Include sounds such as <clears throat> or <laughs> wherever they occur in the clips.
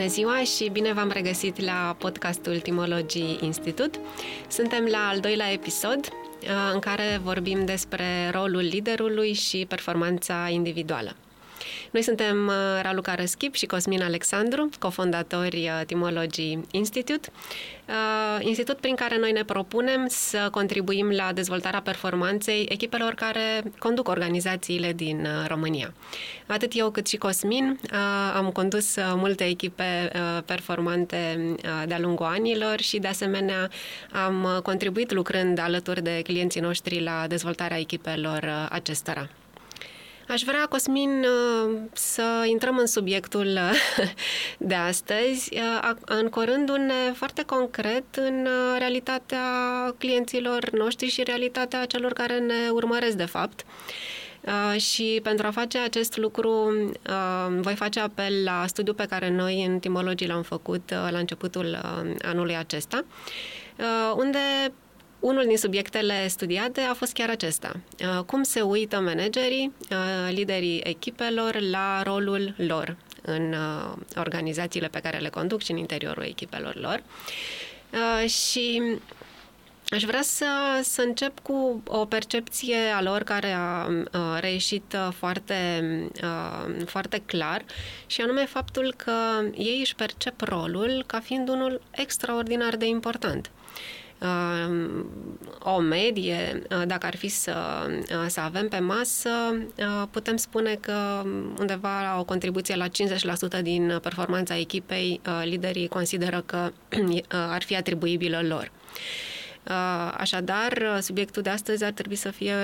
Bună ziua și bine v-am regăsit la podcastul Timologii Institut. Suntem la al doilea episod uh, în care vorbim despre rolul liderului și performanța individuală. Noi suntem uh, Raluca Răschip și Cosmin Alexandru, cofondatori uh, Timologii Institute, uh, institut prin care noi ne propunem să contribuim la dezvoltarea performanței echipelor care conduc organizațiile din România. Atât eu cât și Cosmin am condus multe echipe performante de-a lungul anilor și, de asemenea, am contribuit lucrând alături de clienții noștri la dezvoltarea echipelor acestora. Aș vrea, Cosmin, uh, să intrăm în subiectul uh, <laughs> de astăzi, uh, ancorându-ne foarte concret în realitatea clienților noștri și realitatea celor care ne urmăresc, de fapt. Uh, și pentru a face acest lucru uh, voi face apel la studiul pe care noi în timologii l-am făcut uh, la începutul anului acesta, unde unul din subiectele studiate a fost chiar acesta. Uh, cum se uită managerii, uh, liderii echipelor la rolul lor în uh, organizațiile pe care le conduc și în interiorul echipelor lor. Și Aș vrea să, să încep cu o percepție a lor care a, a reieșit foarte, a, foarte clar și anume faptul că ei își percep rolul ca fiind unul extraordinar de important o medie, dacă ar fi să, să avem pe masă, putem spune că undeva la o contribuție la 50% din performanța echipei, liderii consideră că <clears throat> ar fi atribuibilă lor. Așadar, subiectul de astăzi ar trebui să fie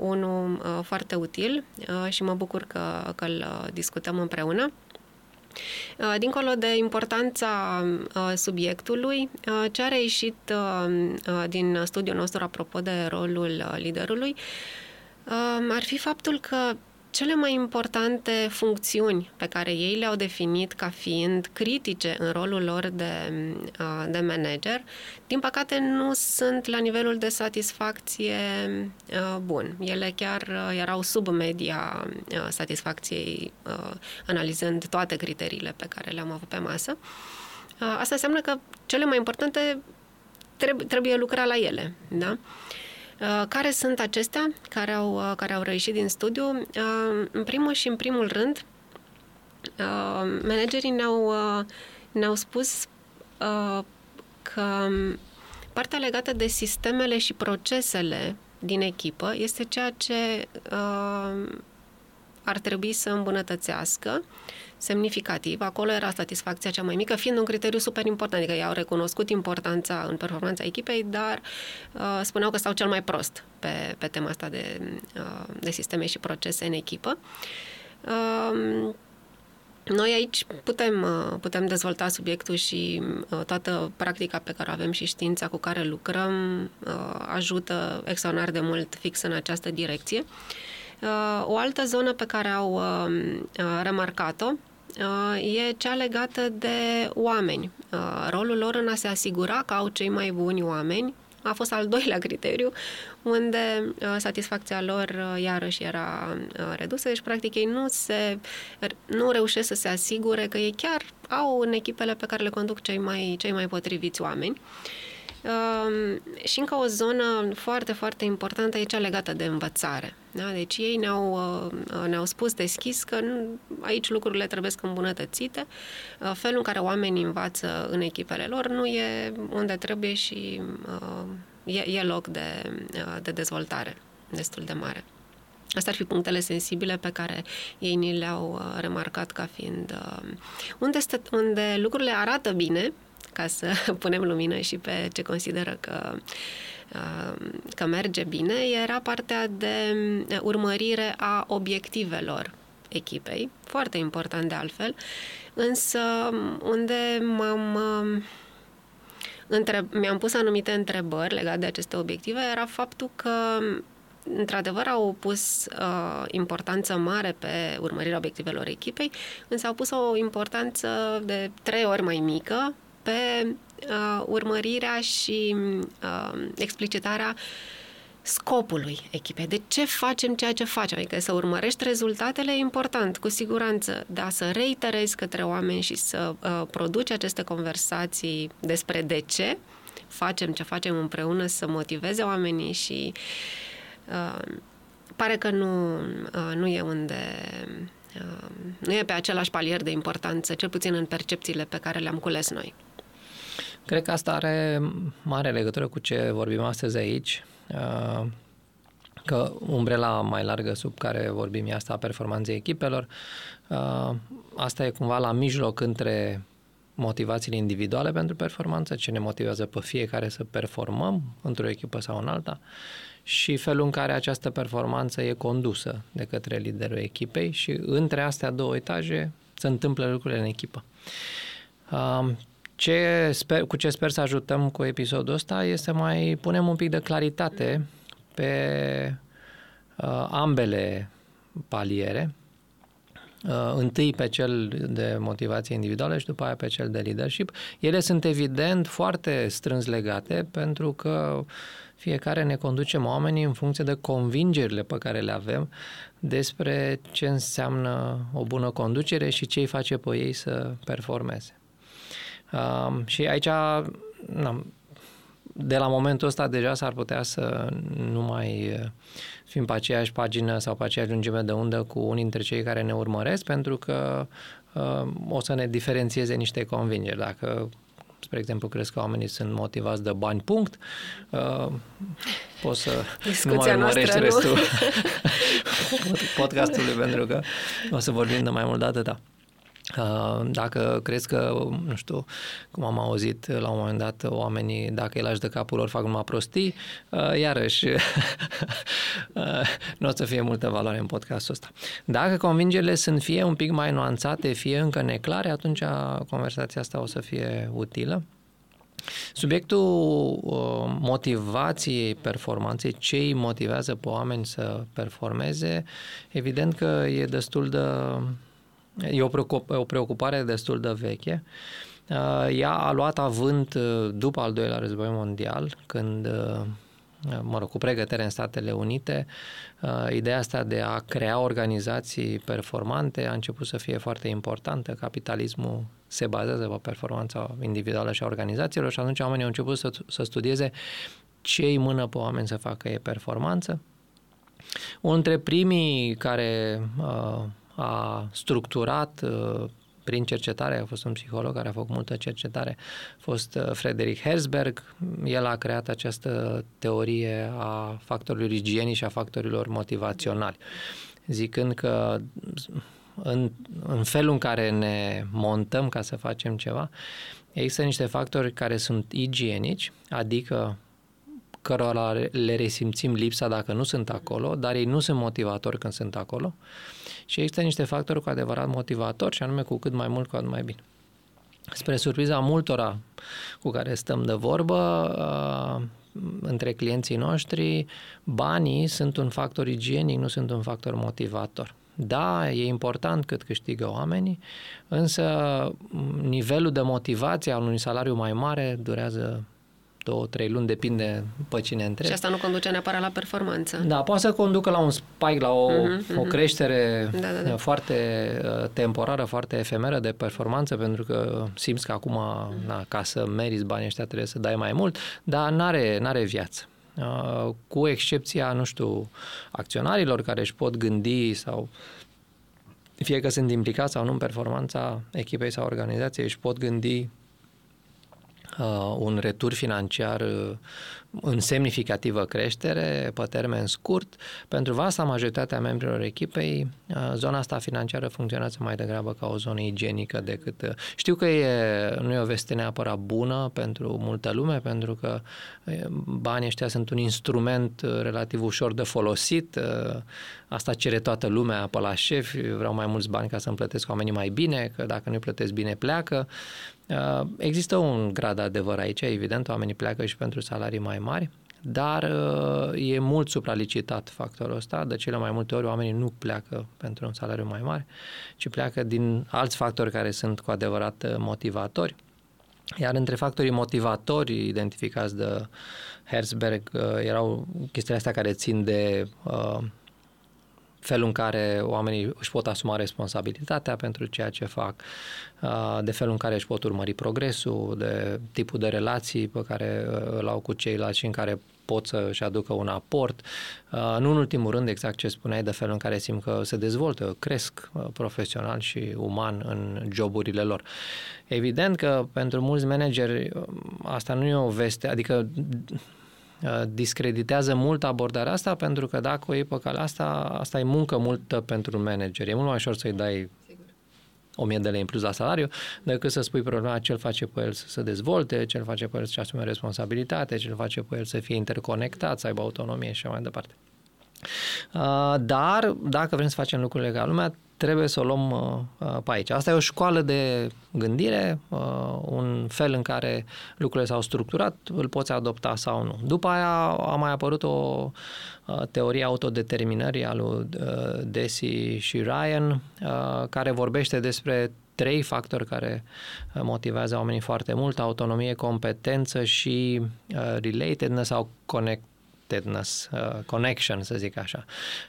unul foarte util și mă bucur că, că îl discutăm împreună. Uh, dincolo de importanța uh, subiectului, uh, ce a reieșit din studiul nostru apropo de rolul liderului? Ar fi faptul că cele mai importante funcțiuni pe care ei le-au definit ca fiind critice în rolul lor de, de manager, din păcate nu sunt la nivelul de satisfacție bun. Ele chiar erau sub media satisfacției, analizând toate criteriile pe care le-am avut pe masă. Asta înseamnă că cele mai importante trebuie, trebuie lucra la ele. Da? Uh, care sunt acestea care au, uh, care au reieșit din studiu? Uh, în primul și în primul rând, managerii ne-au, ne-au spus că partea legată de sistemele și procesele din echipă este ceea ce ar trebui să îmbunătățească semnificativ. Acolo era satisfacția cea mai mică, fiind un criteriu super important. Adică i-au recunoscut importanța în performanța echipei, dar uh, spuneau că stau cel mai prost pe, pe tema asta de, uh, de sisteme și procese în echipă. Uh, noi aici putem, uh, putem dezvolta subiectul și uh, toată practica pe care o avem și știința cu care lucrăm uh, ajută extraordinar de mult fix în această direcție. O altă zonă pe care au remarcat-o e cea legată de oameni. Rolul lor în a se asigura că au cei mai buni oameni a fost al doilea criteriu, unde satisfacția lor iarăși era redusă. Deci, practic, ei nu, se, nu reușesc să se asigure că ei chiar au în echipele pe care le conduc cei mai, cei mai potriviți oameni. Uh, și încă o zonă foarte, foarte importantă e cea legată de învățare. Da? Deci ei ne-au, uh, ne-au spus deschis că nu, aici lucrurile trebuie să îmbunătățite. Uh, felul în care oamenii învață în echipele lor nu e unde trebuie și uh, e, e loc de, uh, de dezvoltare destul de mare. Astea ar fi punctele sensibile pe care ei ni le-au uh, remarcat ca fiind uh, unde, stă, unde lucrurile arată bine, ca să <laughs> punem lumină și pe ce consideră că uh, că merge bine, era partea de urmărire a obiectivelor echipei, foarte important de altfel, însă unde m-am uh, întreb, mi-am pus anumite întrebări legate de aceste obiective era faptul că într-adevăr au pus uh, importanță mare pe urmărirea obiectivelor echipei, însă au pus o importanță de trei ori mai mică pe uh, urmărirea și uh, explicitarea scopului echipei, de ce facem ceea ce facem. Adică să urmărești rezultatele e important, cu siguranță, dar să reiterezi către oameni și să uh, produci aceste conversații despre de ce facem ce facem împreună, să motiveze oamenii și uh, pare că nu, uh, nu e unde uh, nu e pe același palier de importanță, cel puțin în percepțiile pe care le-am cules noi. Cred că asta are mare legătură cu ce vorbim astăzi aici, uh, că umbrela mai largă sub care vorbim e asta a performanței echipelor. Uh, asta e cumva la mijloc între motivațiile individuale pentru performanță, ce ne motivează pe fiecare să performăm într-o echipă sau în alta și felul în care această performanță e condusă de către liderul echipei și între astea două etaje se întâmplă lucrurile în echipă. Uh, ce sper, cu ce sper să ajutăm cu episodul ăsta este să mai punem un pic de claritate pe uh, ambele paliere. Uh, întâi pe cel de motivație individuală și după aia pe cel de leadership. Ele sunt evident foarte strâns legate pentru că fiecare ne conducem oamenii în funcție de convingerile pe care le avem despre ce înseamnă o bună conducere și ce îi face pe ei să performeze. Uh, și aici, na, de la momentul ăsta deja s-ar putea să nu mai uh, fim pe aceeași pagină sau pe aceeași lungime de undă cu unii dintre cei care ne urmăresc, pentru că uh, o să ne diferențieze niște convingeri. Dacă spre exemplu, crezi că oamenii sunt motivați de bani, punct, uh, poți să Discuția nu mai urmărești noastră, restul <laughs> podcastului, pentru că o să vorbim de mai mult de atâta. Uh, dacă crezi că, nu știu, cum am auzit la un moment dat, oamenii, dacă îi lași de capul lor, fac numai prostii, uh, iarăși <laughs> uh, nu o să fie multă valoare în podcastul ăsta. Dacă convingerile sunt fie un pic mai nuanțate, fie încă neclare, atunci conversația asta o să fie utilă. Subiectul motivației performanței, ce îi motivează pe oameni să performeze, evident că e destul de E o, preocup, o preocupare destul de veche. Uh, ea a luat avânt uh, după al doilea război mondial, când, uh, mă rog, cu pregătere în Statele Unite, ideea asta de a crea organizații performante a început să fie foarte importantă. Capitalismul se bazează pe performanța individuală și a organizațiilor și atunci oamenii au început să, să studieze ce îi mână pe oameni să facă e performanță. Unul dintre primii care uh, a structurat uh, prin cercetare, a fost un psiholog care a făcut multă cercetare, a fost uh, Frederick Herzberg. El a creat această teorie a factorilor igienii și a factorilor motivaționali, zicând că în, în felul în care ne montăm ca să facem ceva, există niște factori care sunt igienici, adică cărora le resimțim lipsa dacă nu sunt acolo, dar ei nu sunt motivatori când sunt acolo. Și există niște factori cu adevărat motivatori, și anume cu cât mai mult, cu atât mai bine. Spre surpriza multora cu care stăm de vorbă, uh, între clienții noștri, banii sunt un factor igienic, nu sunt un factor motivator. Da, e important cât câștigă oamenii, însă nivelul de motivație al unui salariu mai mare durează două, trei luni, depinde pe cine întreb. Și asta nu conduce neapărat la performanță. Da, poate să conducă la un spike, la o, uh-huh, uh-huh. o creștere da, da, da. foarte uh, temporară, foarte efemeră de performanță, pentru că simți că acum, na, ca să meriți banii ăștia, trebuie să dai mai mult, dar n-are, n-are viață. Uh, cu excepția, nu știu, acționarilor care își pot gândi sau fie că sunt implicați sau nu în performanța echipei sau organizației, își pot gândi uh, un retur financiar uh, în semnificativă creștere pe termen scurt. Pentru vasta majoritatea membrilor echipei, uh, zona asta financiară funcționează mai degrabă ca o zonă igienică decât... Uh, știu că e, nu e o veste neapărat bună pentru multă lume, pentru că uh, banii ăștia sunt un instrument relativ ușor de folosit. Asta cere toată lumea pe la șef, vreau mai mulți bani ca să-mi plătesc oamenii mai bine, că dacă nu plătesc bine pleacă. Uh, există un grad de adevăr aici, evident, oamenii pleacă și pentru salarii mai mari, dar uh, e mult supralicitat factorul ăsta. De cele mai multe ori oamenii nu pleacă pentru un salariu mai mare, ci pleacă din alți factori care sunt cu adevărat uh, motivatori. Iar între factorii motivatori identificați de Herzberg uh, erau chestiile astea care țin de uh, felul în care oamenii își pot asuma responsabilitatea pentru ceea ce fac, uh, de felul în care își pot urmări progresul, de tipul de relații pe care uh, îl au cu ceilalți și în care pot să-și aducă un aport. Uh, nu în ultimul rând, exact ce spuneai, de felul în care simt că se dezvoltă, cresc profesional și uman în joburile lor. Evident că pentru mulți manageri asta nu e o veste, adică Uh, discreditează mult abordarea asta pentru că dacă o iei pe calea asta, asta e muncă multă pentru un manager. E mult mai ușor să-i dai o mie de lei în plus la salariu, decât să spui problema ce-l face pe el să se dezvolte, ce-l face pe el să-și asume responsabilitate, ce-l face pe el să fie interconectat, să aibă autonomie și așa mai departe. Uh, dar, dacă vrem să facem lucrurile ca lumea, trebuie să o luăm uh, uh, pe aici. Asta e o școală de gândire, uh, un fel în care lucrurile s-au structurat, îl poți adopta sau nu. După aia a mai apărut o teorie autodeterminării a lui Desi și Ryan, care vorbește despre trei factori care motivează oamenii foarte mult, autonomie, competență și relatedness sau connect connectedness, uh, connection, să zic așa.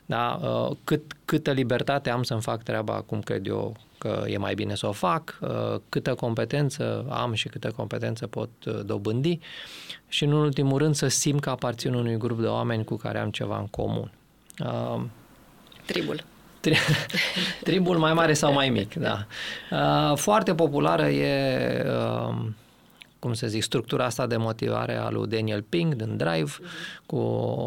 Da? Uh, cât, câtă libertate am să-mi fac treaba cum cred eu că e mai bine să o fac, uh, câtă competență am și câtă competență pot uh, dobândi și, în ultimul rând, să simt că aparțin unui grup de oameni cu care am ceva în comun. Uh, Tribul. Tribul mai mare sau mai mic, da. Uh, foarte populară e uh, cum să zic, structura asta de motivare a lui Daniel Pink din Drive uh-huh. cu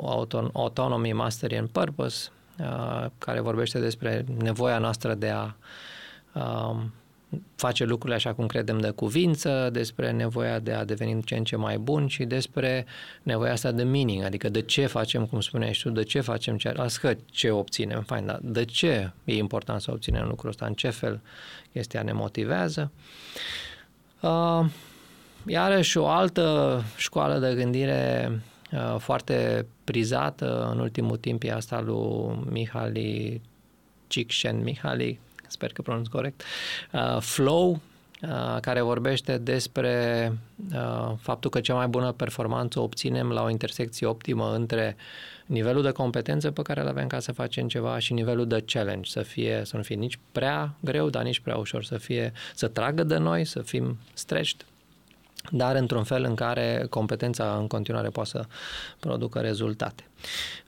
auton- Autonomy, Mastery and Purpose, uh, care vorbește despre nevoia noastră de a uh, face lucrurile așa cum credem de cuvință, despre nevoia de a deveni ce în ce mai bun și despre nevoia asta de meaning, adică de ce facem, cum spuneai tu, de ce facem ce, că ce obținem, fain, dar de ce e important să obținem lucrul ăsta, în ce fel chestia ne motivează. Uh, Iarăși o altă școală de gândire uh, foarte prizată în ultimul timp e asta lui Mihali Csikszentmihalyi, sper că pronunț corect, uh, Flow, uh, care vorbește despre uh, faptul că cea mai bună performanță o obținem la o intersecție optimă între nivelul de competență pe care îl avem ca să facem ceva și nivelul de challenge, să fie să nu fie nici prea greu, dar nici prea ușor, să fie să tragă de noi, să fim stretched dar într-un fel în care competența în continuare poate să producă rezultate.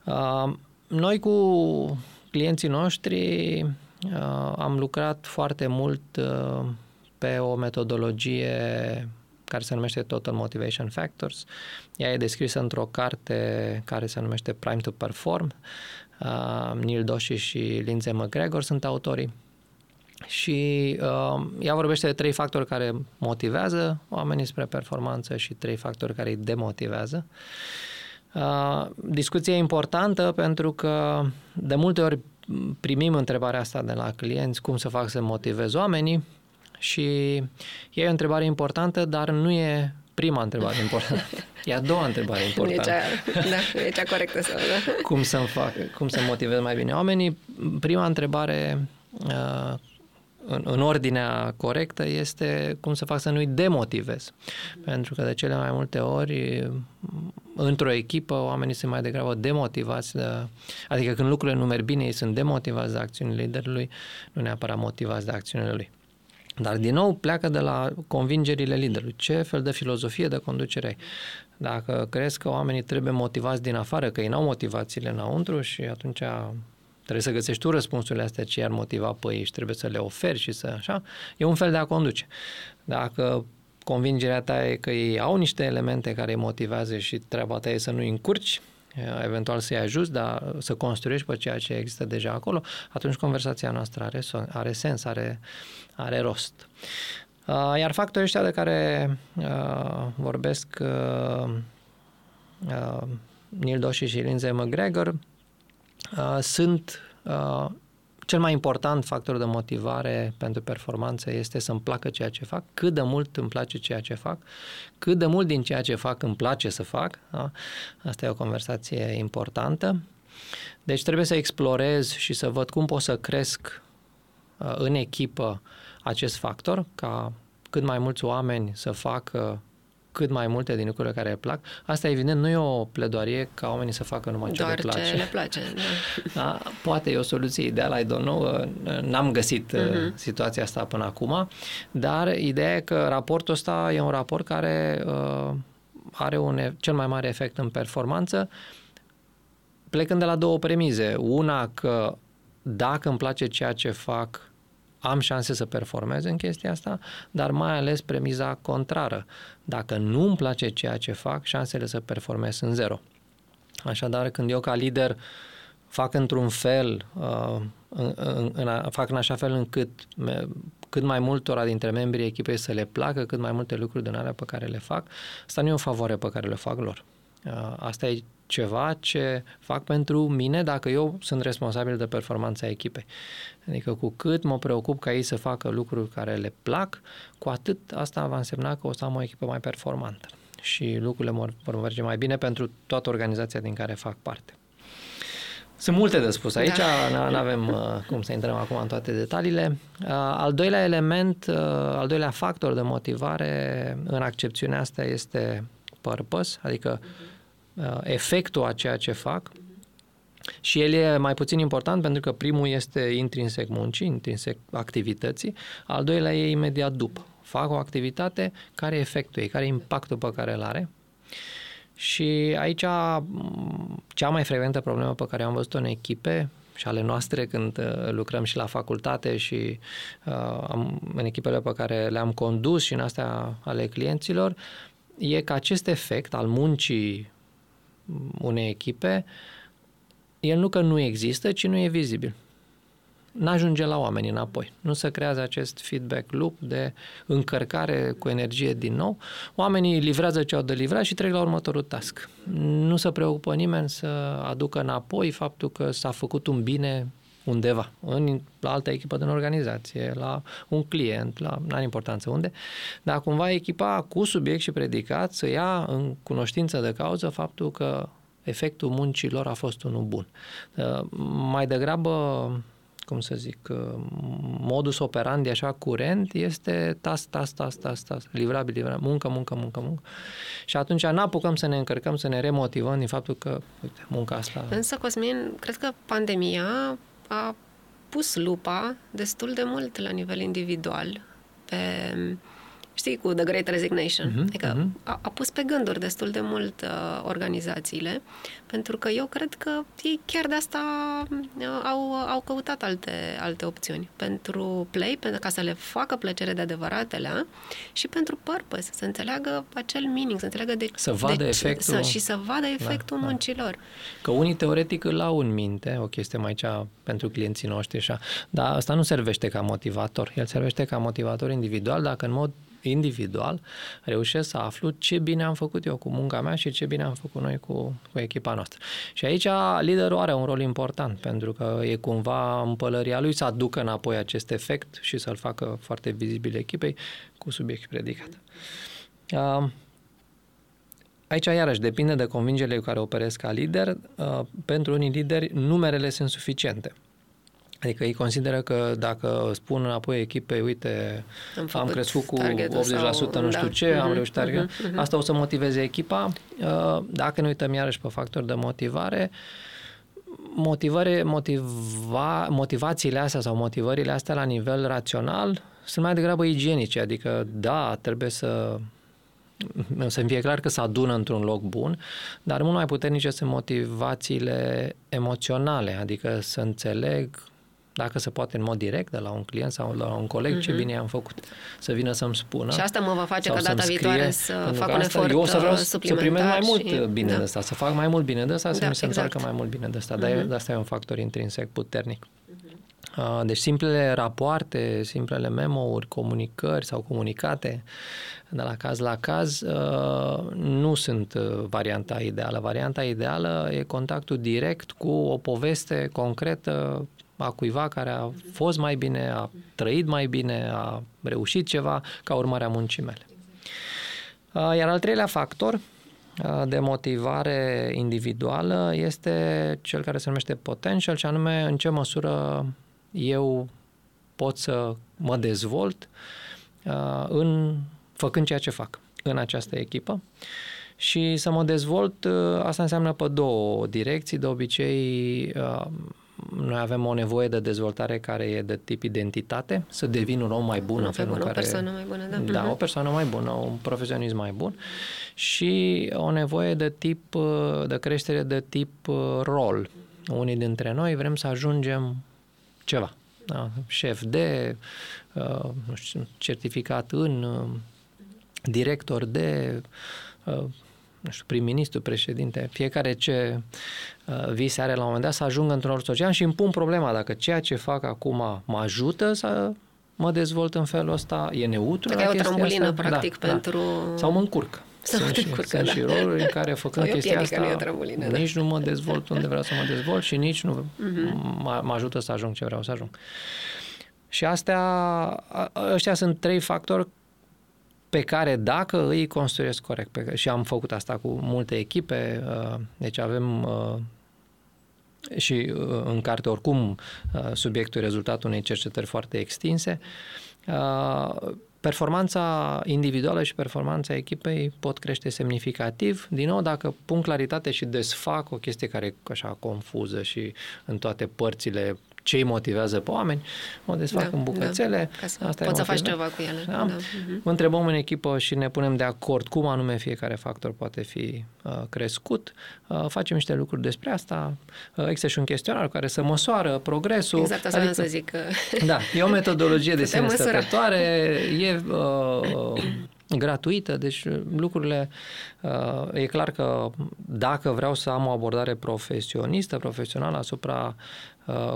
Uh, noi cu clienții noștri uh, am lucrat foarte mult uh, pe o metodologie care se numește Total Motivation Factors. Ea e descrisă într-o carte care se numește Prime to Perform. Neil Doshi și Lindsay McGregor sunt autorii și uh, ea vorbește de trei factori care motivează oamenii spre performanță și trei factori care îi demotivează. Uh, discuția e importantă pentru că de multe ori primim întrebarea asta de la clienți, cum să fac să motivez oamenii și e o întrebare importantă, dar nu e prima întrebare importantă. E a doua întrebare <laughs> importantă. E cea, da, e cea corectă. Sau, da. cum să fac, cum să motivez mai bine oamenii? Prima întrebare uh, în, în ordinea corectă este cum să fac să nu-i demotivez. Pentru că de cele mai multe ori, într-o echipă, oamenii sunt mai degrabă demotivați, de, adică când lucrurile nu merg bine, ei sunt demotivați de acțiunile liderului, nu neapărat motivați de acțiunile lui. Dar, din nou, pleacă de la convingerile liderului. Ce fel de filozofie de conducere ai? Dacă crezi că oamenii trebuie motivați din afară, că ei n-au motivațiile înăuntru și atunci Trebuie să găsești tu răspunsurile astea ce i-ar motiva pe ei și trebuie să le oferi și să așa. E un fel de a conduce. Dacă convingerea ta e că ei au niște elemente care îi motivează și treaba ta e să nu-i încurci, eventual să-i ajuți, dar să construiești pe ceea ce există deja acolo, atunci conversația noastră are, are sens, are, are rost. Iar factorii ăștia de care uh, vorbesc uh, uh, Neil Doshi și Lindsay McGregor Uh, sunt uh, cel mai important factor de motivare pentru performanță este să-mi placă ceea ce fac, cât de mult îmi place ceea ce fac, cât de mult din ceea ce fac îmi place să fac. Da? Asta e o conversație importantă. Deci trebuie să explorez și să văd cum pot să cresc uh, în echipă acest factor ca cât mai mulți oameni să facă cât mai multe din lucrurile care le plac. Asta, evident, nu e o pledoarie ca oamenii să facă numai ce Doar le place. ce le place, <laughs> da. da. Poate e o soluție ideală, I don't know, n-am găsit uh-huh. situația asta până acum, dar ideea e că raportul ăsta e un raport care uh, are un cel mai mare efect în performanță, plecând de la două premize. Una că dacă îmi place ceea ce fac, am șanse să performez în chestia asta, dar mai ales premiza contrară. Dacă nu îmi place ceea ce fac, șansele să performez sunt zero. Așadar, când eu ca lider fac într-un fel, uh, în, în, în, fac în așa fel încât cât mai multora dintre membrii echipei să le placă cât mai multe lucruri din alea pe care le fac, asta nu e o favoare pe care le fac lor. Uh, asta e ceva ce fac pentru mine dacă eu sunt responsabil de performanța echipei. Adică cu cât mă preocup ca ei să facă lucruri care le plac, cu atât asta va însemna că o să am o echipă mai performantă și lucrurile vor merge mai bine pentru toată organizația din care fac parte. Sunt multe de spus aici, da. nu avem uh, cum să intrăm acum în toate detaliile. Uh, al doilea element, uh, al doilea factor de motivare în accepțiunea asta este purpose, adică uh, efectul a ceea ce fac. Și el e mai puțin important pentru că primul este intrinsec muncii, intrinsec activității, al doilea e imediat după. Fac o activitate, care e efectul ei, care e impactul pe care îl are. Și aici cea mai frecventă problemă pe care am văzut-o în echipe și ale noastre când uh, lucrăm și la facultate și uh, am, în echipele pe care le-am condus și în astea ale clienților, e că acest efect al muncii unei echipe, el nu că nu există, ci nu e vizibil n-ajunge la oameni înapoi. Nu se creează acest feedback loop de încărcare cu energie din nou. Oamenii livrează ce au de livrat și trec la următorul task. Nu se preocupă nimeni să aducă înapoi faptul că s-a făcut un bine undeva, în, la altă echipă din organizație, la un client, la, n-are importanță unde, dar cumva echipa cu subiect și predicat să ia în cunoștință de cauză faptul că efectul muncilor a fost unul bun. Uh, mai degrabă cum să zic, uh, modus operandi așa curent este tas, tas, tas, tas, tas, livrabil, livrabil, muncă, muncă, muncă, muncă. Și atunci n-apucăm să ne încărcăm, să ne remotivăm din faptul că, uite, munca asta... Însă, Cosmin, cred că pandemia a pus lupa destul de mult la nivel individual pe știi, cu The Great Resignation. Uh-huh, adică uh-huh. A, a pus pe gânduri destul de mult uh, organizațiile, pentru că eu cred că ei chiar de asta uh, au, au căutat alte, alte opțiuni. Pentru play, pentru ca să le facă plăcere de adevăratele și pentru purpose, să înțeleagă acel meaning, să înțeleagă de Să vadă de efectul. Să, și să vadă da, efectul da, muncilor. Da. Că unii teoretic îl au în minte, o chestie mai cea pentru clienții noștri așa, dar asta nu servește ca motivator. El servește ca motivator individual dacă în mod individual, reușesc să aflu ce bine am făcut eu cu munca mea și ce bine am făcut noi cu, cu echipa noastră. Și aici liderul are un rol important, pentru că e cumva în pălăria lui să aducă înapoi acest efect și să-l facă foarte vizibil echipei cu subiect predicat. Aici, iarăși, depinde de convingerile cu care operez ca lider. Pentru unii lideri, numerele sunt suficiente. Adică ei consideră că dacă spun înapoi echipei, uite, am, am crescut cu 80% sau, nu știu da. ce, uh-huh, am mhm, reușit target, uh-huh, uh-huh. asta o să motiveze echipa. Uh, dacă ne uităm iarăși pe factori de motivare, motivare, motiva, motivațiile astea sau motivările astea la nivel rațional sunt mai degrabă igienice, adică da, trebuie să să-mi fie clar că se adună într-un loc bun, dar mult mai puternice sunt motivațiile emoționale, adică să înțeleg dacă se poate în mod direct de la un client sau de la un coleg, uh-huh. ce mhm. bine am făcut. Să vină să-mi spună. Și asta mă va face ca data viitoare să fac un efort Eu o să vreau să primez mai mult și, bine da. de asta, să fac mai mult bine de asta, să da, mi se exact. întoarcă mai mult bine de asta. Uh-huh. Dar mhm. asta e un factor intrinsec puternic. Uh-huh. Deci simplele rapoarte, simplele memo-uri, comunicări sau comunicate de la caz la caz uh, nu sunt uh, varianta ideală. Varianta ideală e contactul direct cu o poveste concretă a cuiva care a fost mai bine, a trăit mai bine, a reușit ceva ca urmare a muncii mele. Iar al treilea factor de motivare individuală este cel care se numește potential și anume în ce măsură eu pot să mă dezvolt uh, în făcând ceea ce fac în această echipă și să mă dezvolt, uh, asta înseamnă pe două direcții, de obicei uh, noi avem o nevoie de dezvoltare care e de tip identitate, să devin un om mai bun în felul bun, în care... O persoană mai bună, da. Da, Mhm. o persoană mai bună, un profesionist mai bun și o nevoie de tip, uh, de creștere de tip uh, rol. Unii dintre noi vrem să ajungem ceva. Da? Șef de, uh, nu știu, certificat în, uh, director de, uh, nu știu, prim-ministru, președinte, fiecare ce uh, vise are la un moment dat să ajungă într-un rol social și îmi pun problema dacă ceea ce fac acum mă ajută să mă dezvolt în felul ăsta, e neutru Dacă la ai o chestia trambulină, asta? practic, pentru... Sau mă încurc. Sau sunt te și, încurcă, sunt da. și roluri în care făcând Sau e o chestia piedică, asta nu e o trambulină, da. nici nu mă dezvolt unde vreau să mă dezvolt și nici nu Mhm. mă, mă ajută să ajung ce vreau să ajung. Și astea, a- ăștia sunt trei factori pe care dacă îi construiesc corect, pe, care- și am făcut asta cu multe echipe, uh, deci avem uh, și uh, în carte oricum uh, subiectul e rezultatul unei cercetări foarte extinse, uh, performanța individuală și performanța echipei pot crește semnificativ. Din nou, dacă pun claritate și desfac o chestie care e așa confuză și în toate părțile ce îi motivează pe oameni, o desfac Da, în bucățele. Da, ca să Asta îi poți să faci motivează. ceva cu ele. Da. Da. Mhm. Întrebăm în echipă și ne punem de acord cum anume fiecare factor poate fi uh, crescut. Uh, facem niște lucruri despre asta. Uh, există și un chestionar care să măsoară progresul. Exact asta adică... să zic. Că... Da, e o metodologie de <laughs> Putem sine măsura. stătătoare, e uh, gratuită, deci lucrurile, uh, e clar că dacă vreau să am o abordare profesionistă, profesională asupra uh,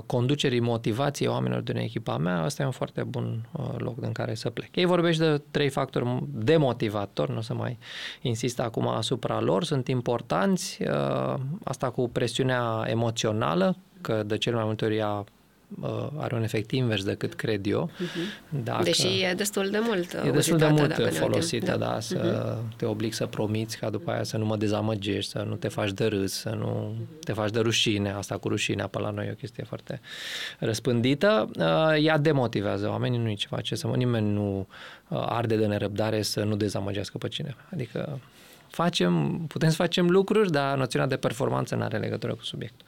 conducerii motivației oamenilor din echipa mea, asta e un foarte bun uh, loc în care să plec. Ei vorbește de trei factori demotivatori, nu o să mai insist acum asupra lor, sunt importanți, uh, asta cu presiunea emoțională, că de cel mai multe ori ea uh, are un efect invers decât cred eu. Dacă... Deși e destul de mult E destul de uzitată, mult dacă ne folosită, uităm. da, să te oblig să promiți ca după aia să nu mă dezamăgești, să nu te faci de râs, să nu te faci de rușine. Asta cu rușinea pe la noi e o chestie foarte răspândită. Uh, Ea demotivează oamenii, nu e ceva ce să mă... Nimeni nu uh, arde de nerăbdare să nu dezamăgească pe cineva. Adică facem, putem să facem lucruri, dar noțiunea de performanță nu are legătură cu subiectul.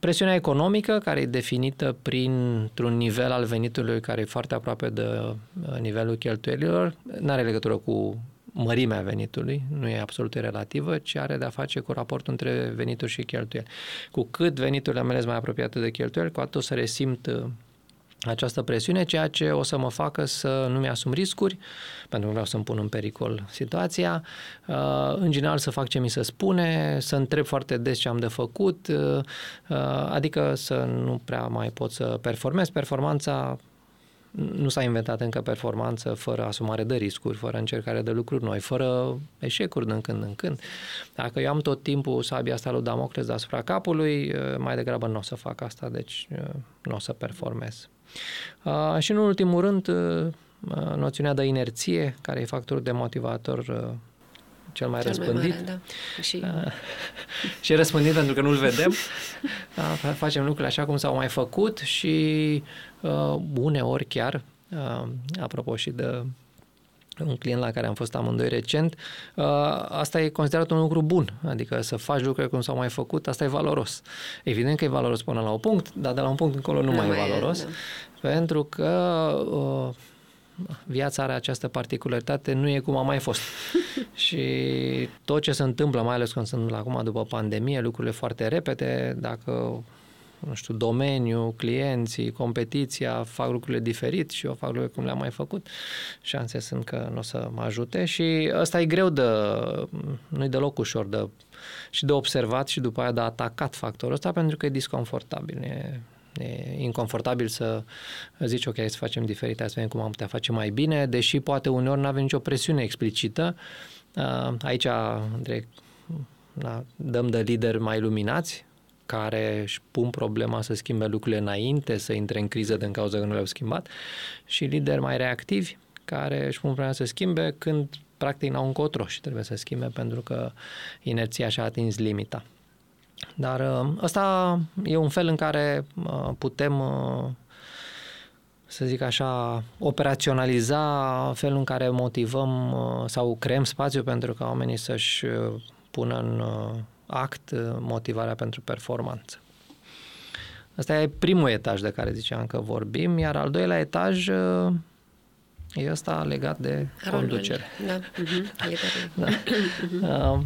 Uh, Presiunea economică, care e definită printr-un nivel al venitului care e foarte aproape de uh, nivelul cheltuielilor, nu are legătură cu mărimea venitului, nu e absolut relativă, ci are de-a face cu raportul între venituri și cheltuieli. Cu cât veniturile mele sunt mai apropiate de cheltuieli, cu atât o să resimt uh, această presiune, ceea ce o să mă facă să nu mi-asum riscuri, pentru că vreau să-mi pun în pericol situația, Uh, în general să fac ce mi se spune, să întreb foarte des ce am de făcut, uh, uh, adică să nu prea mai pot să performez. Performanța nu s-a inventat încă performanță fără asumare de riscuri, fără încercare de lucruri noi, fără eșecuri din când în când. Dacă eu am tot timpul sabia asta lui Damocles deasupra capului, uh, mai degrabă nu o să fac asta, deci uh, nu o să performez. Uh, și în ultimul rând, uh, uh, noțiunea de inerție, care e factorul de motivator uh, cel mai Cel răspândit. Mai mare, da. Și <laughs> și e răspândit pentru că nu-l vedem. Da, fa- facem lucrurile așa cum s-au mai făcut și uh, uneori chiar, uh, apropo și de un client la care am fost amândoi recent, uh, asta e considerat un lucru bun, adică să faci lucrurile cum s-au mai făcut, asta e valoros. Evident că e valoros până la un punct, dar de la un punct încolo nu, Nu mai, mai e e, valoros, da. pentru că uh, viața are această particularitate, nu e cum a mai fost. <laughs> și tot ce se întâmplă, mai ales când se întâmplă acum după pandemie, lucrurile foarte repede, dacă nu știu, domeniu, clienții, competiția fac lucrurile diferit și eu fac lucrurile cum le-am mai făcut, șanse sunt că nu o să mă ajute și ăsta e greu de, nu e deloc ușor de, și de observat și după aia de atacat factorul ăsta pentru că e disconfortabil, e, e inconfortabil să zici ok, să facem diferit, hai să vedem cum am putea face mai bine, deși poate uneori nu avem nicio presiune explicită. Uh, Aici, Andrei, da, dăm de lideri mai iluminați, care își pun problema să schimbe lucrurile înainte, să intre în criză din cauza că nu le-au schimbat, și lideri mai reactivi, care își pun problema să schimbe când practic n-au încotro și trebuie să schimbe pentru că inerția și-a atins limita. Dar ă, ăsta e un fel în care ă, putem ă, să zic așa, operaționaliza felul în care motivăm uh, sau creăm spațiu pentru ca oamenii să-și uh, pună în uh, act motivarea pentru performanță. Asta e primul etaj de care ziceam că vorbim, iar al doilea etaj e ăsta legat de Rolul. conducere. Da. Uh-huh. da. Uh,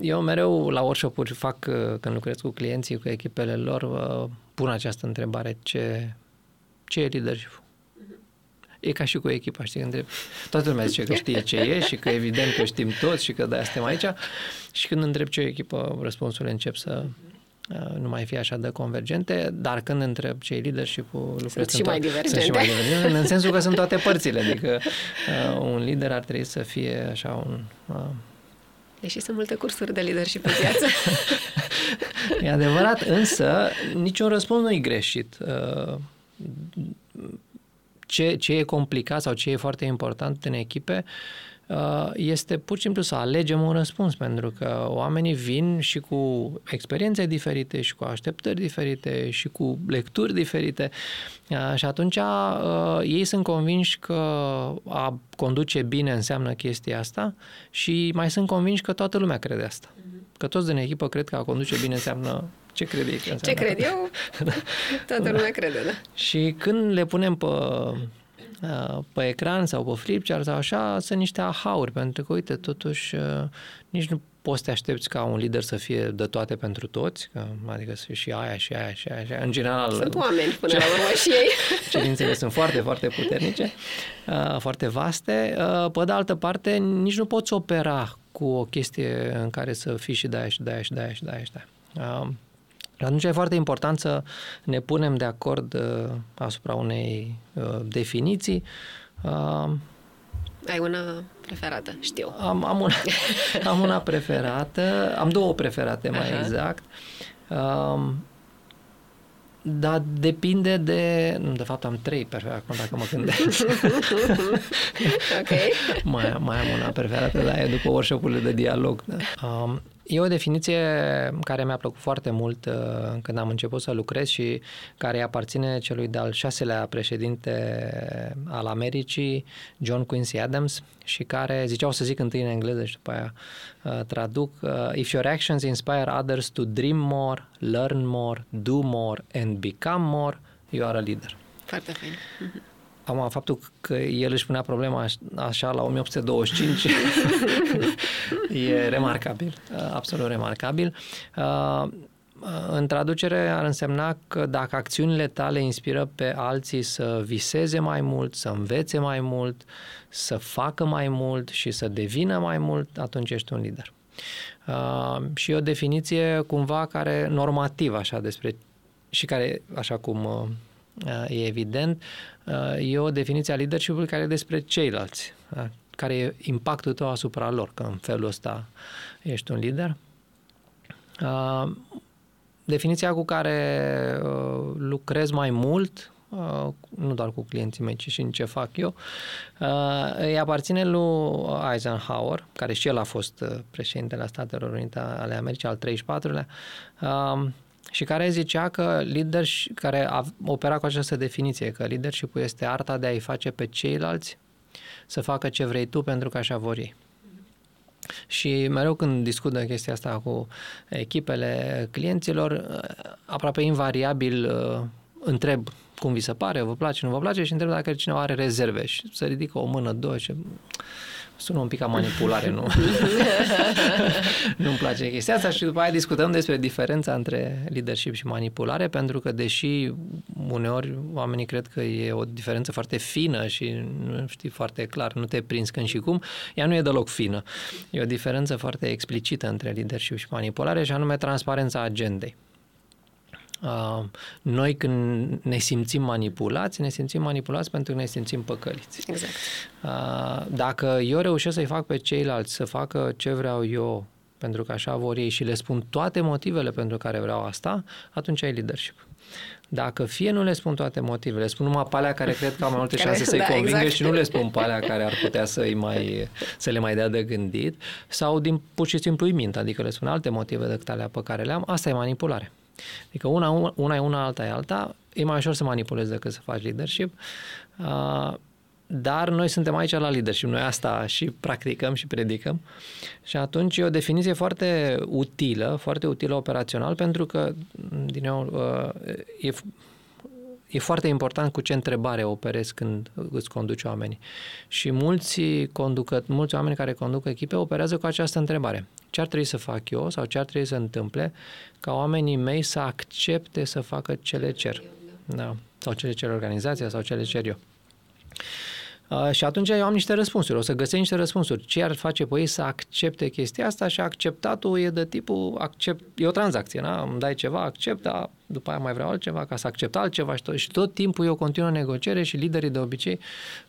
eu mereu la workshop-uri fac, când lucrez cu clienții, cu echipele lor, pun această întrebare, ce, ce e leadership E ca și cu echipa, știi, întreb. Toată lumea zice că știe ce e și că evident că știm toți și că de-aia suntem aici. Și când întreb ce e echipă, răspunsurile încep să uh, nu mai fie așa de convergente, dar când întreb ce e leadership-ul, sunt și mai divergente. Sunt și mai divergente, în sensul că sunt toate părțile, adică uh, un lider ar trebui să fie așa un... Uh, Deși sunt multe cursuri de leadership pe viață. <laughs> e adevărat, însă niciun răspuns nu e greșit. Uh, ce, ce e complicat sau ce e foarte important în echipe uh, este pur și simplu să alegem un răspuns, pentru că oamenii vin și cu experiențe diferite și cu așteptări diferite și cu lecturi diferite uh, și atunci uh, ei sunt convinși că a conduce bine înseamnă chestia asta și mai sunt convinși că toată lumea crede asta. Mhm. Că toți din echipă cred că a conduce bine înseamnă ce crede ei că înseamnă? Ce cred eu? <laughs> Toată lumea crede, da. Și când le punem pe, uh, pe ecran sau pe flipchart sau așa, sunt niște ahauri, pentru că, uite, totuși, uh, nici nu poți să te aștepți ca un lider să fie de toate pentru toți, că, adică să fie și aia, și aia, și aia, și aia. În general... Sunt oameni până la urmă <laughs> și ei. Cerințele sunt foarte, foarte puternice, uh, foarte vaste. Pe de altă parte, nici nu poți opera cu o chestie în care să fii și de aia, și de aia, și de aia, și de aia, și de aia. Atunci e foarte important să ne punem de acord uh, asupra unei uh, definiții. Uh, Ai una preferată, știu. Am, am, una, <laughs> am una preferată, am două preferate mai Aha. exact. Uh, dar depinde de... De fapt am trei preferate acum dacă mă gândesc. <laughs> ok. <laughs> mai, mai am una preferată, dar e după workshop-urile de dialog. Da. Um, E o definiție care mi-a plăcut foarte mult uh, când am început să lucrez și care aparține celui de-al șaselea președinte al Americii, John Quincy Adams, și care zicea, o să zic întâi în engleză și după aia uh, traduc, uh, If your actions inspire others to dream more, learn more, do more and become more, you are a leader. Foarte fain. Mm-hmm. Am faptul că el își punea problema așa la 1825 <laughs> e remarcabil, absolut remarcabil. Uh, în traducere ar însemna că dacă acțiunile tale inspiră pe alții să viseze mai mult, să învețe mai mult, să facă mai mult și să devină mai mult, atunci ești un lider. Uh, și o definiție cumva care normativă așa despre și care, așa cum uh, e evident, e o definiție a leadership care e despre ceilalți, care e impactul tău asupra lor, că în felul ăsta ești un lider. Definiția cu care lucrez mai mult, nu doar cu clienții mei, ci și în ce fac eu, îi aparține lui Eisenhower, care și el a fost președintele Statelor Unite ale Americii, al 34-lea, și care zicea că leadership, care a opera cu această definiție, că leadership este arta de a-i face pe ceilalți să facă ce vrei tu pentru că așa vor ei. Și mereu când discut de chestia asta cu echipele clienților, aproape invariabil uh, întreb cum vi se pare, vă place, nu vă place și întreb dacă cineva are rezerve și se ridică o mână, două și sună un pic ca manipulare, nu? <laughs> Nu-mi place chestia asta și după aia discutăm despre diferența între leadership și manipulare, pentru că deși uneori oamenii cred că e o diferență foarte fină și nu știi foarte clar, nu te prins când și cum, ea nu e deloc fină. E o diferență foarte explicită între leadership și manipulare și anume transparența agendei. Uh, noi când ne simțim manipulați, ne simțim manipulați pentru că ne simțim păcăliți. Exact. Uh, dacă eu reușesc să-i fac pe ceilalți să facă ce vreau eu, pentru că așa vor ei și le spun toate motivele pentru care vreau asta, atunci ai leadership. Dacă fie nu le spun toate motivele, spun numai pe alea care cred că au mai multe <laughs> șanse să-i da, convingă exact. și nu le spun pe alea care ar putea să, mai, să le mai dea de gândit, sau din pur și simplu îi mint, adică le spun alte motive decât alea pe care le am, asta e manipulare. Adică una, una e una, alta e alta. E mai ușor să manipulezi decât să faci leadership. Uh, dar noi suntem aici la leadership, noi asta și practicăm și predicăm și atunci e o definiție foarte utilă, foarte utilă operațional pentru că, din nou, uh, e, e foarte important cu ce întrebare operezi când îți conduci oamenii. Și mulți, conducă, mulți oameni care conduc echipe operează cu această întrebare. Ce ar trebui să fac eu sau ce ar trebui să întâmple ca oamenii mei să accepte să facă ce le cer? Da. Sau ce le cer organizația sau ce le cer eu. Uh, și atunci eu am niște răspunsuri, o să găsesc niște răspunsuri. Ce ar face pe ei să accepte chestia asta și acceptatul e de tipul, accept, e o tranzacție, na? îmi dai ceva, accept, dar după aia mai vreau altceva ca să accept altceva și tot, și tot timpul e o continuă negociere și liderii de obicei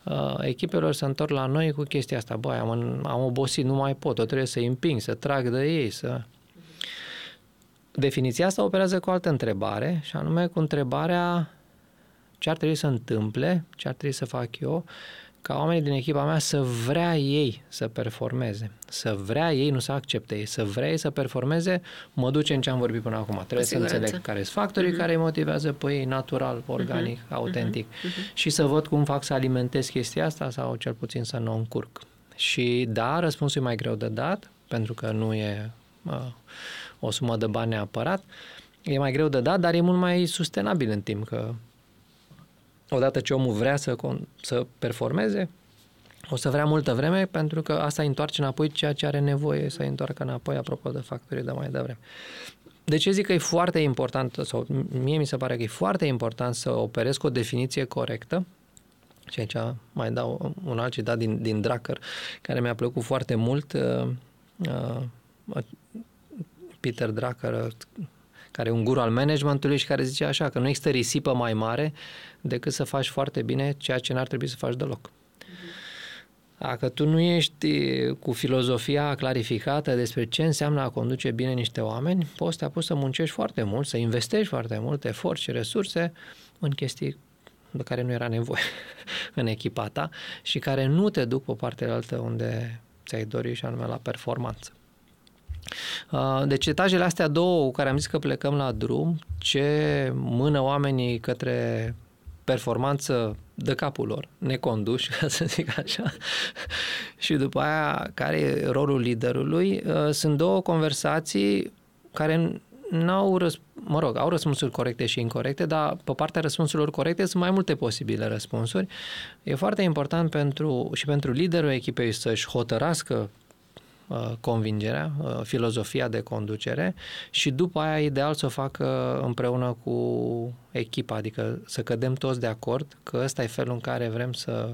uh, echipelor se întorc la noi cu chestia asta. Băi, am, am obosit, nu mai pot, o trebuie să împing, să trag de ei, să... Definiția asta operează cu o altă întrebare și anume cu întrebarea ce ar trebui să întâmple, ce ar trebui să fac eu ca oamenii din echipa mea să vrea ei să performeze, să vrea ei, nu să accepte ei, să vrea ei să performeze, mă duce în ce am vorbit până acum. Trebuie să înțeleg care sunt factorii uh-huh. care îi motivează pe ei natural, organic, uh-huh. autentic uh-huh. și să văd cum fac să alimentez chestia asta sau cel puțin să nu o încurc. Și da, răspunsul e mai greu de dat, pentru că nu e uh, o sumă de bani neapărat, e mai greu de dat, dar e mult mai sustenabil în timp, că odată ce omul vrea să, să performeze, o să vrea multă vreme pentru că asta îi întoarce înapoi ceea ce are nevoie să îi întoarcă înapoi, apropo de factorii de mai devreme. De ce zic că e foarte important, sau mie mi se pare că e foarte important să operez cu o definiție corectă, și aici mai dau un alt citat din, din Drucker, care mi-a plăcut foarte mult. Uh, uh, Peter Drucker, care e un guru al managementului și care zice așa, că nu există risipă mai mare decât să faci foarte bine ceea ce n-ar trebui să faci deloc. Dacă tu nu ești cu filozofia clarificată despre ce înseamnă a conduce bine niște oameni, poți te apuci să muncești foarte mult, să investești foarte mult efort și resurse în chestii de care nu era nevoie <laughs> în echipa ta și care nu te duc pe partea altă unde ți-ai dori și anume la performanță. Uh, deci etajele astea două cu care am zis că plecăm la drum, ce mână oamenii către performanță de capul lor, neconduși, <laughs> ca să zic așa, și după aia care e rolul liderului, uh, sunt două conversații care n-au, răsp- mă rog, au răspunsuri corecte și incorrecte, dar pe partea răspunsurilor corecte sunt mai multe posibile răspunsuri. E foarte important pentru, și pentru liderul echipei să-și hotărască Uh, convingerea, uh, filozofia de conducere și după aia ideal să o facă împreună cu echipa, adică să cădem toți de acord că ăsta e felul în care vrem să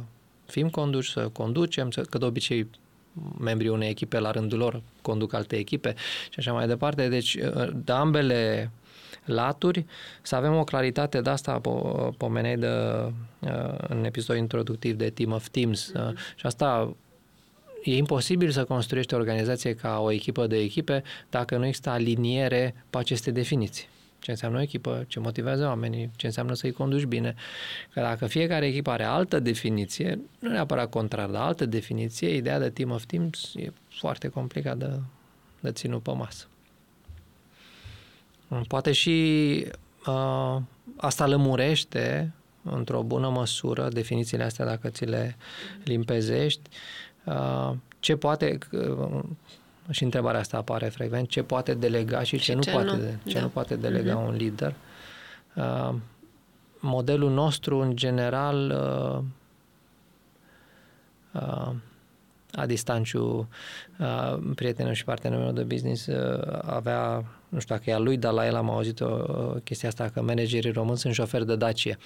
fim conduși, să conducem, să, că de obicei membrii unei echipe la rândul lor conduc alte echipe și așa mai departe. Deci, uh, de ambele laturi, să avem o claritate de asta pomenei de, în episodul introductiv de Team of Teams mm-hmm. și asta e imposibil să construiești o organizație ca o echipă de echipe dacă nu există aliniere pe aceste definiții. Ce înseamnă o echipă, ce motivează oamenii, ce înseamnă să-i conduci bine. Că dacă fiecare echipă are altă definiție, nu neapărat contrar, dar altă definiție, ideea de team of teams e foarte complicat de, de ținut pe masă. Poate și uh, asta lămurește într-o bună măsură definițiile astea dacă ți le limpezești Uh, ce poate, uh, și întrebarea asta apare frecvent, ce poate delega și ce, și nu, ce, poate, nu. ce da. nu poate delega uh-huh. un lider. Uh, modelul nostru, în general, Adi Stanciu, prietenul și partenerul meu de business, avea, nu știu dacă e a lui, dar la el am auzit o chestia asta, că managerii români sunt șoferi de Dacie.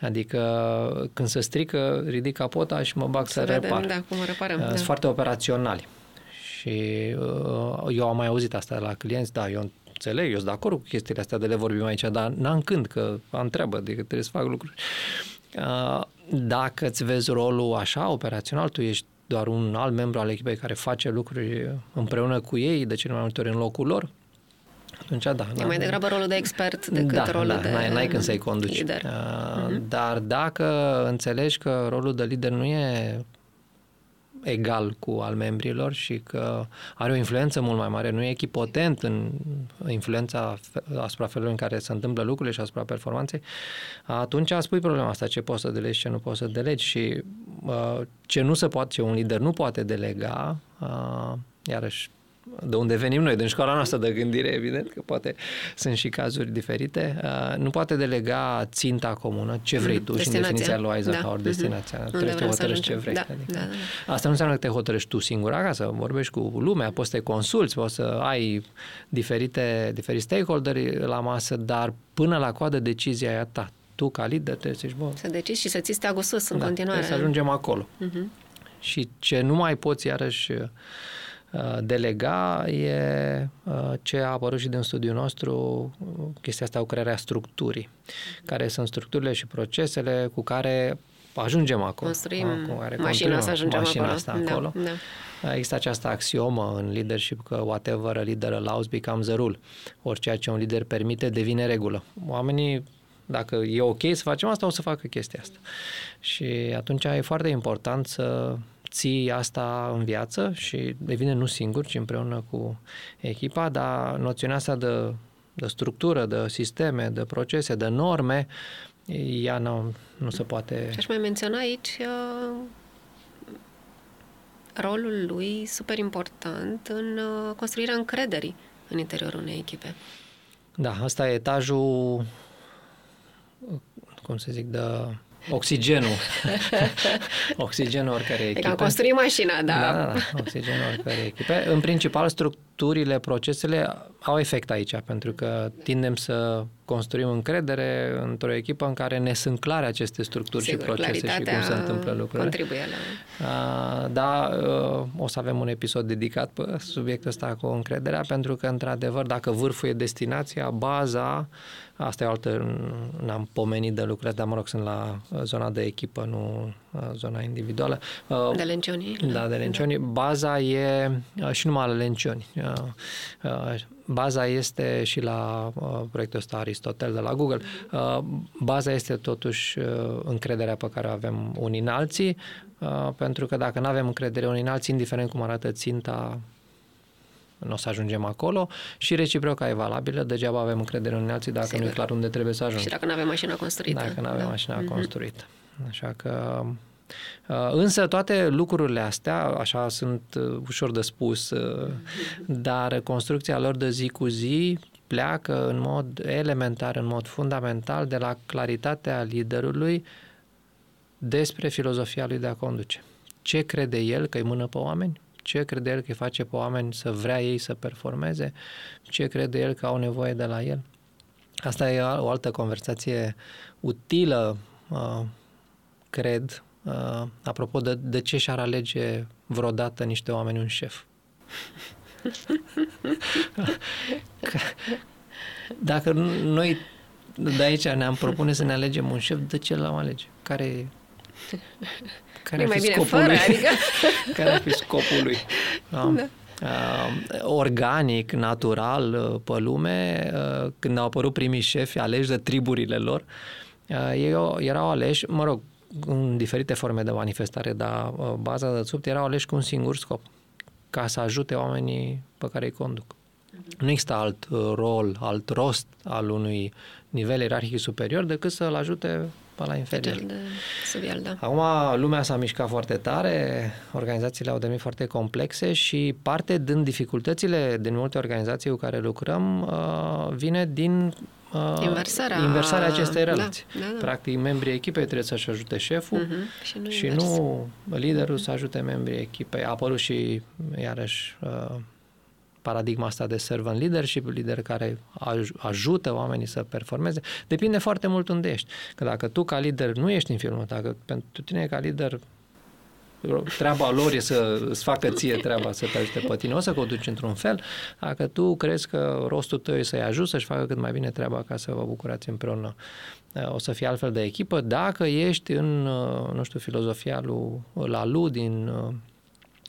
Adică când se strică, ridic capota și mă bag să, să repar. Da, cum reparăm. Sunt da. foarte operaționali. Și eu am mai auzit asta la clienți, da, eu înțeleg, eu sunt de acord cu chestiile astea de le vorbim aici, dar n-am când, că am treabă, adică trebuie să fac lucruri. Dacă îți vezi rolul așa, operațional, tu ești doar un alt membru al echipei care face lucruri împreună cu ei, de cele mai multe ori în locul lor, atunci da. E da, mai degrabă rolul de expert decât da, rolul da, de n-ai, n-ai când să-i conduci. Lider. Uh, uh-huh. Dar dacă înțelegi că rolul de lider nu e egal cu al membrilor și că are o influență mult mai mare, nu e echipotent în influența asupra felului în care se întâmplă lucrurile și asupra performanței, atunci spui problema asta, ce poți să delegi, ce nu poți să delegi și uh, ce nu se poate, ce un lider nu poate delega, uh, iarăși de unde venim noi, din școala noastră de gândire, evident, că poate sunt și cazuri diferite, uh, nu poate delega ținta comună, ce vrei tu și în definiția lui Eisenhower, da. destinația. Mm-hmm. Trebuie să hotărăști ce vrei. Da. Adică, da, da, da. Asta nu înseamnă că te hotărăști tu singur acasă, vorbești cu lumea, poți să te consulți, poți să ai diferite, diferite stakeholderi la masă, dar până la coadă decizia e a ta. Tu, ca lider, trebuie să zici, bă... Să decizi și să ți steagul sus în da, continuare. să ajungem acolo. Uh-huh. Și ce nu mai poți, iarăși, Uh, delega e uh, ce a apărut și din studiul nostru, uh, chestia asta cu crearea structurii, care sunt structurile și procesele cu care ajungem acolo. Construim cu care mașina să ajungem mașina acolo. Asta da, acolo. Da. Există această axiomă în leadership că whatever a leader allows becomes a rule. Orice ce un lider permite devine regulă. Oamenii dacă e ok să facem asta, o să facă chestia asta. Și atunci e foarte important să ții asta în viață și devine nu singur, ci împreună cu echipa, dar noțiunea asta de, de structură, de sisteme, de procese, de norme, ea nu, nu se poate... Și aș mai menționa aici uh, rolul lui super important în uh, construirea încrederii în interiorul unei echipe. Da, asta e etajul, cum să zic, de Oxigenul. <laughs> Oxigenul oricărei echipe. E ca construi mașina, da. Da, da, da. Oxigenul oricărei echipe. În principal, structurile, procesele au efect aici, pentru că tindem să construim încredere într-o echipă în care ne sunt clare aceste structuri Sigur, și procese și cum se întâmplă lucrurile. Contribuie la... Da, o să avem un episod dedicat pe subiectul ăsta cu încrederea, pentru că, într-adevăr, dacă vârful e destinația, baza Asta e o altă, n-am pomenit de lucruri, dar mă rog, sunt la uh, zona de echipă, nu uh, zona individuală. Uh, de lencioni. Da, de lencioni. Da. Baza e, și numai la lencioni, baza este și la proiectul ăsta Aristotel de la Google, baza este totuși încrederea pe care o avem unii în alții, pentru că dacă nu avem încredere unii în alții, indiferent cum arată ținta, nu o să ajungem acolo și reciproca e valabilă, degeaba avem încredere în alții dacă Sigur. nu e clar unde trebuie să ajungem. Și dacă nu avem mașina construită. Dacă nu avem da. mașina mm-hmm. construită. Așa că uh, Însă toate lucrurile astea, așa sunt uh, ușor de spus, uh, dar construcția lor de zi cu zi pleacă în mod elementar, în mod fundamental de la claritatea liderului despre filozofia lui de a conduce. Ce crede el că îi mână pe oameni? ce crede el că îi face pe oameni să vrea ei să performeze, ce crede el că au nevoie de la el. Asta e o altă conversație utilă, uh, cred, uh, apropo de, de ce și-ar alege vreodată niște oameni un șef. <laughs> Dacă noi de aici ne-am propune să ne alegem un șef, de ce l-am alege? Care care e mai bine fără, lui? adică... <laughs> care ar fi scopul lui? Da. Da. Uh, organic, natural, uh, pe lume, uh, când au apărut primii șefi aleși de triburile lor, uh, ei erau aleși, mă rog, în diferite forme de manifestare, dar uh, baza de sub erau aleși cu un singur scop, ca să ajute oamenii pe care îi conduc. Nu există alt uh, rol, alt rost al unui nivel ierarhic superior decât să-l ajute pe la inferior. De subial, da. Acum lumea s-a mișcat foarte tare, organizațiile au devenit foarte complexe și parte din dificultățile din multe organizații cu care lucrăm uh, vine din uh, inversarea, inversarea acestei da, relații. Da, da, da. Practic, membrii echipei trebuie să-și ajute șeful uh-huh. și nu, și nu liderul să ajute membrii echipei. A apărut și, iarăși, uh, paradigma asta de servant leadership, lider care aj- ajută oamenii să performeze, depinde foarte mult unde ești. Că dacă tu ca lider nu ești în filmul dacă pentru tine ca lider treaba lor e să îți facă ție treaba să te ajute pe tine, o să conduci într-un fel, dacă tu crezi că rostul tău e să-i ajut să-și facă cât mai bine treaba ca să vă bucurați împreună, o să fie altfel de echipă. Dacă ești în, nu știu, filozofia lui Lalu din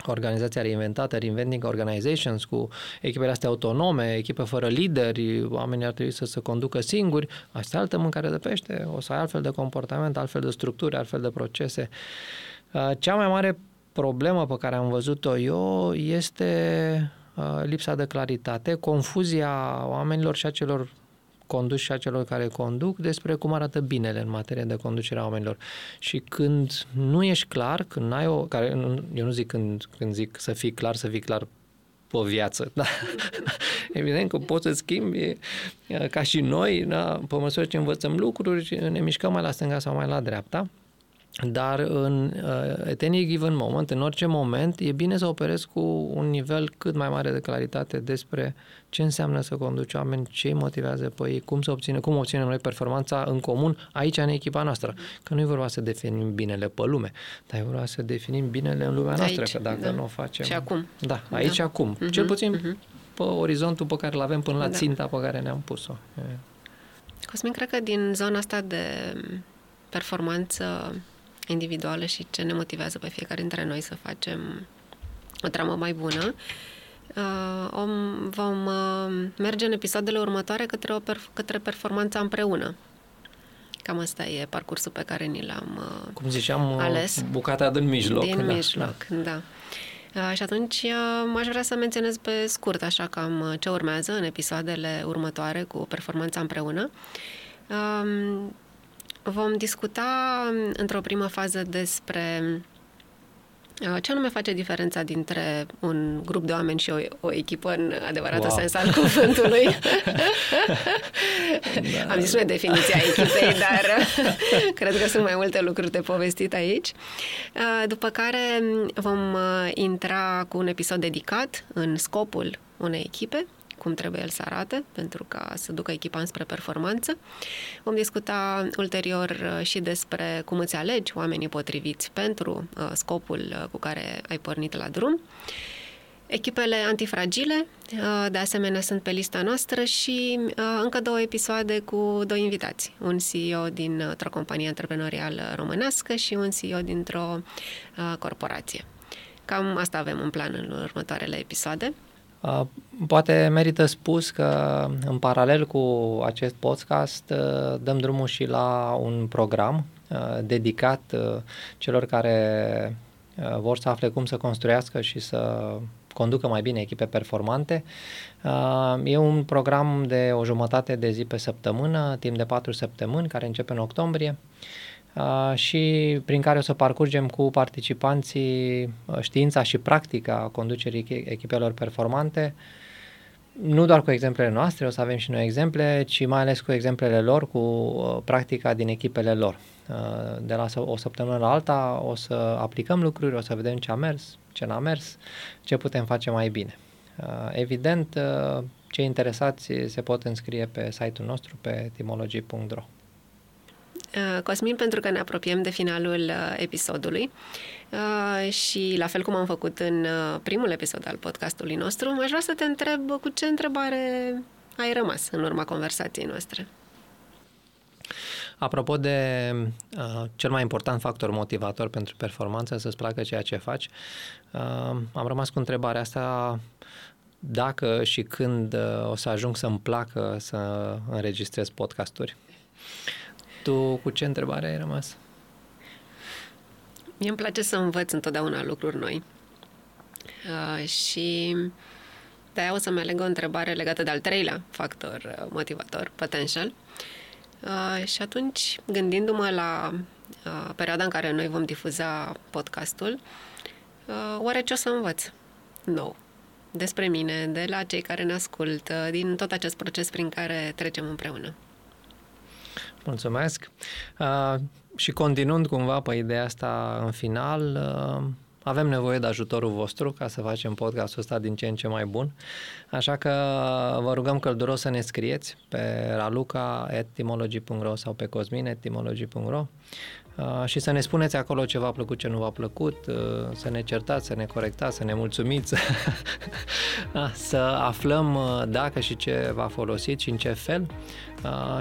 organizația reinventată, Reinventing Organizations, cu echipele astea autonome, echipe fără lideri, oamenii ar trebui să se conducă singuri, asta e altă mâncare de pește, o să ai altfel de comportament, altfel de structuri, altfel de procese. Uh, cea mai mare problemă pe care am văzut-o eu este uh, lipsa de claritate, confuzia oamenilor și a celor conduși și a celor care conduc despre cum arată binele în materie de conducere a oamenilor. Și când nu ești clar, când n-ai o... Care, eu nu zic când, când zic să fii clar, să fii clar pe viață. <laughs> Da. Evident că poți să schimbi ca și noi, da? pe măsură ce învățăm lucruri, ne mișcăm mai la stânga sau mai la dreapta. Dar în uh, at any given moment, în orice moment, e bine să operezi cu un nivel cât mai mare de claritate despre ce înseamnă să conduci oameni, ce îi motivează pe ei, cum să obține, cum obținem noi performanța în comun aici în echipa noastră. Că nu e vorba să definim binele pe lume, dar e vorba să definim binele în lumea noastră, aici, că dacă da. nu o facem... Și acum. Da, aici da. acum. Uh-huh, Cel puțin uh-huh. pe orizontul pe care îl avem până la da. ținta pe care ne-am pus-o. Cosmin, cred că din zona asta de performanță individuală și ce ne motivează pe fiecare dintre noi să facem o tramă mai bună. Uh, om, vom uh, merge în episoadele următoare către, o perf- către performanța împreună. Cam asta e parcursul pe care ni l-am uh, Cum ziceam, ales. bucata din mijloc. Din da, mijloc, da. da. Uh, și atunci uh, aș vrea să menționez pe scurt așa cam uh, ce urmează în episoadele următoare cu performanța împreună. Uh, Vom discuta mm, într-o primă fază despre uh, ce anume face diferența dintre un grup de oameni și o, o echipă în adevăratul wow. sens al cuvântului? da. <laughs> Am zis nu e definiția echipei, dar cred că sunt mai multe lucruri de povestit aici. Uh, după care mm, vom uh, intra cu un episod dedicat în scopul unei echipe cum trebuie el să arate pentru ca să ducă echipa înspre performanță. Vom discuta ulterior uh, și despre cum îți alegi oamenii potriviți pentru uh, scopul uh, cu care ai pornit la drum. Echipele antifragile, de asemenea, sunt pe lista noastră și încă două episoade cu doi invitați. Un CEO dintr-o companie antreprenorială românească și un CEO dintr-o corporație. Cam asta avem în plan în următoarele episoade. Poate merită spus că în paralel cu acest podcast dăm drumul și la un program dedicat celor care vor să afle cum să construiască și să conducă mai bine echipe performante. E un program de o jumătate de zi pe săptămână, timp de patru săptămâni, care începe în octombrie și prin care o să parcurgem cu participanții știința și practica conducerii echipelor performante, nu doar cu exemplele noastre, o să avem și noi exemple, ci mai ales cu exemplele lor, cu practica din echipele lor. De la o săptămână la alta o să aplicăm lucruri, o să vedem ce a mers, ce n-a mers, ce putem face mai bine. Evident, cei interesați se pot înscrie pe site-ul nostru pe timology.ro. Uh, Cosmin, pentru că ne apropiem de finalul uh, episodului uh, și la fel cum am făcut în primul episod al podcastului nostru, aș vrea să te întreb cu ce întrebare ai rămas în urma conversației noastre. Apropo de uh, cel mai important factor motivator pentru performanță, să-ți placă ceea ce faci, uh, am rămas cu întrebarea asta dacă și când uh, o să ajung să-mi placă să înregistrez podcasturi. Tu cu ce întrebare ai rămas? Mie îmi place să învăț întotdeauna lucruri noi. Uh, și de-aia o să-mi aleg o întrebare legată de al treilea factor uh, motivator, potential. Uh, și atunci, gândindu-mă la uh, perioada în care noi vom difuza podcastul, uh, oare ce o să învăț nou despre mine, de la cei care ne ascultă, din tot acest proces prin care trecem împreună? Mulțumesc. Uh, și continuând cumva pe ideea asta în final, uh, avem nevoie de ajutorul vostru ca să facem podcastul ăsta din ce în ce mai bun. Așa că vă rugăm călduros să ne scrieți pe raluca.etimology.ro sau pe cosmin.etimology.ro Uh, și să ne spuneți acolo ce v-a plăcut, ce nu v-a plăcut, uh, să ne certați, să ne corectați, să ne mulțumiți, da, <laughs> să aflăm uh, dacă și ce v-a folosit și în ce fel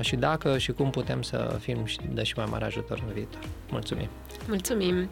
și dacă și cum putem să fim de și mai mare ajutor în viitor. Mulțumim! Mulțumim!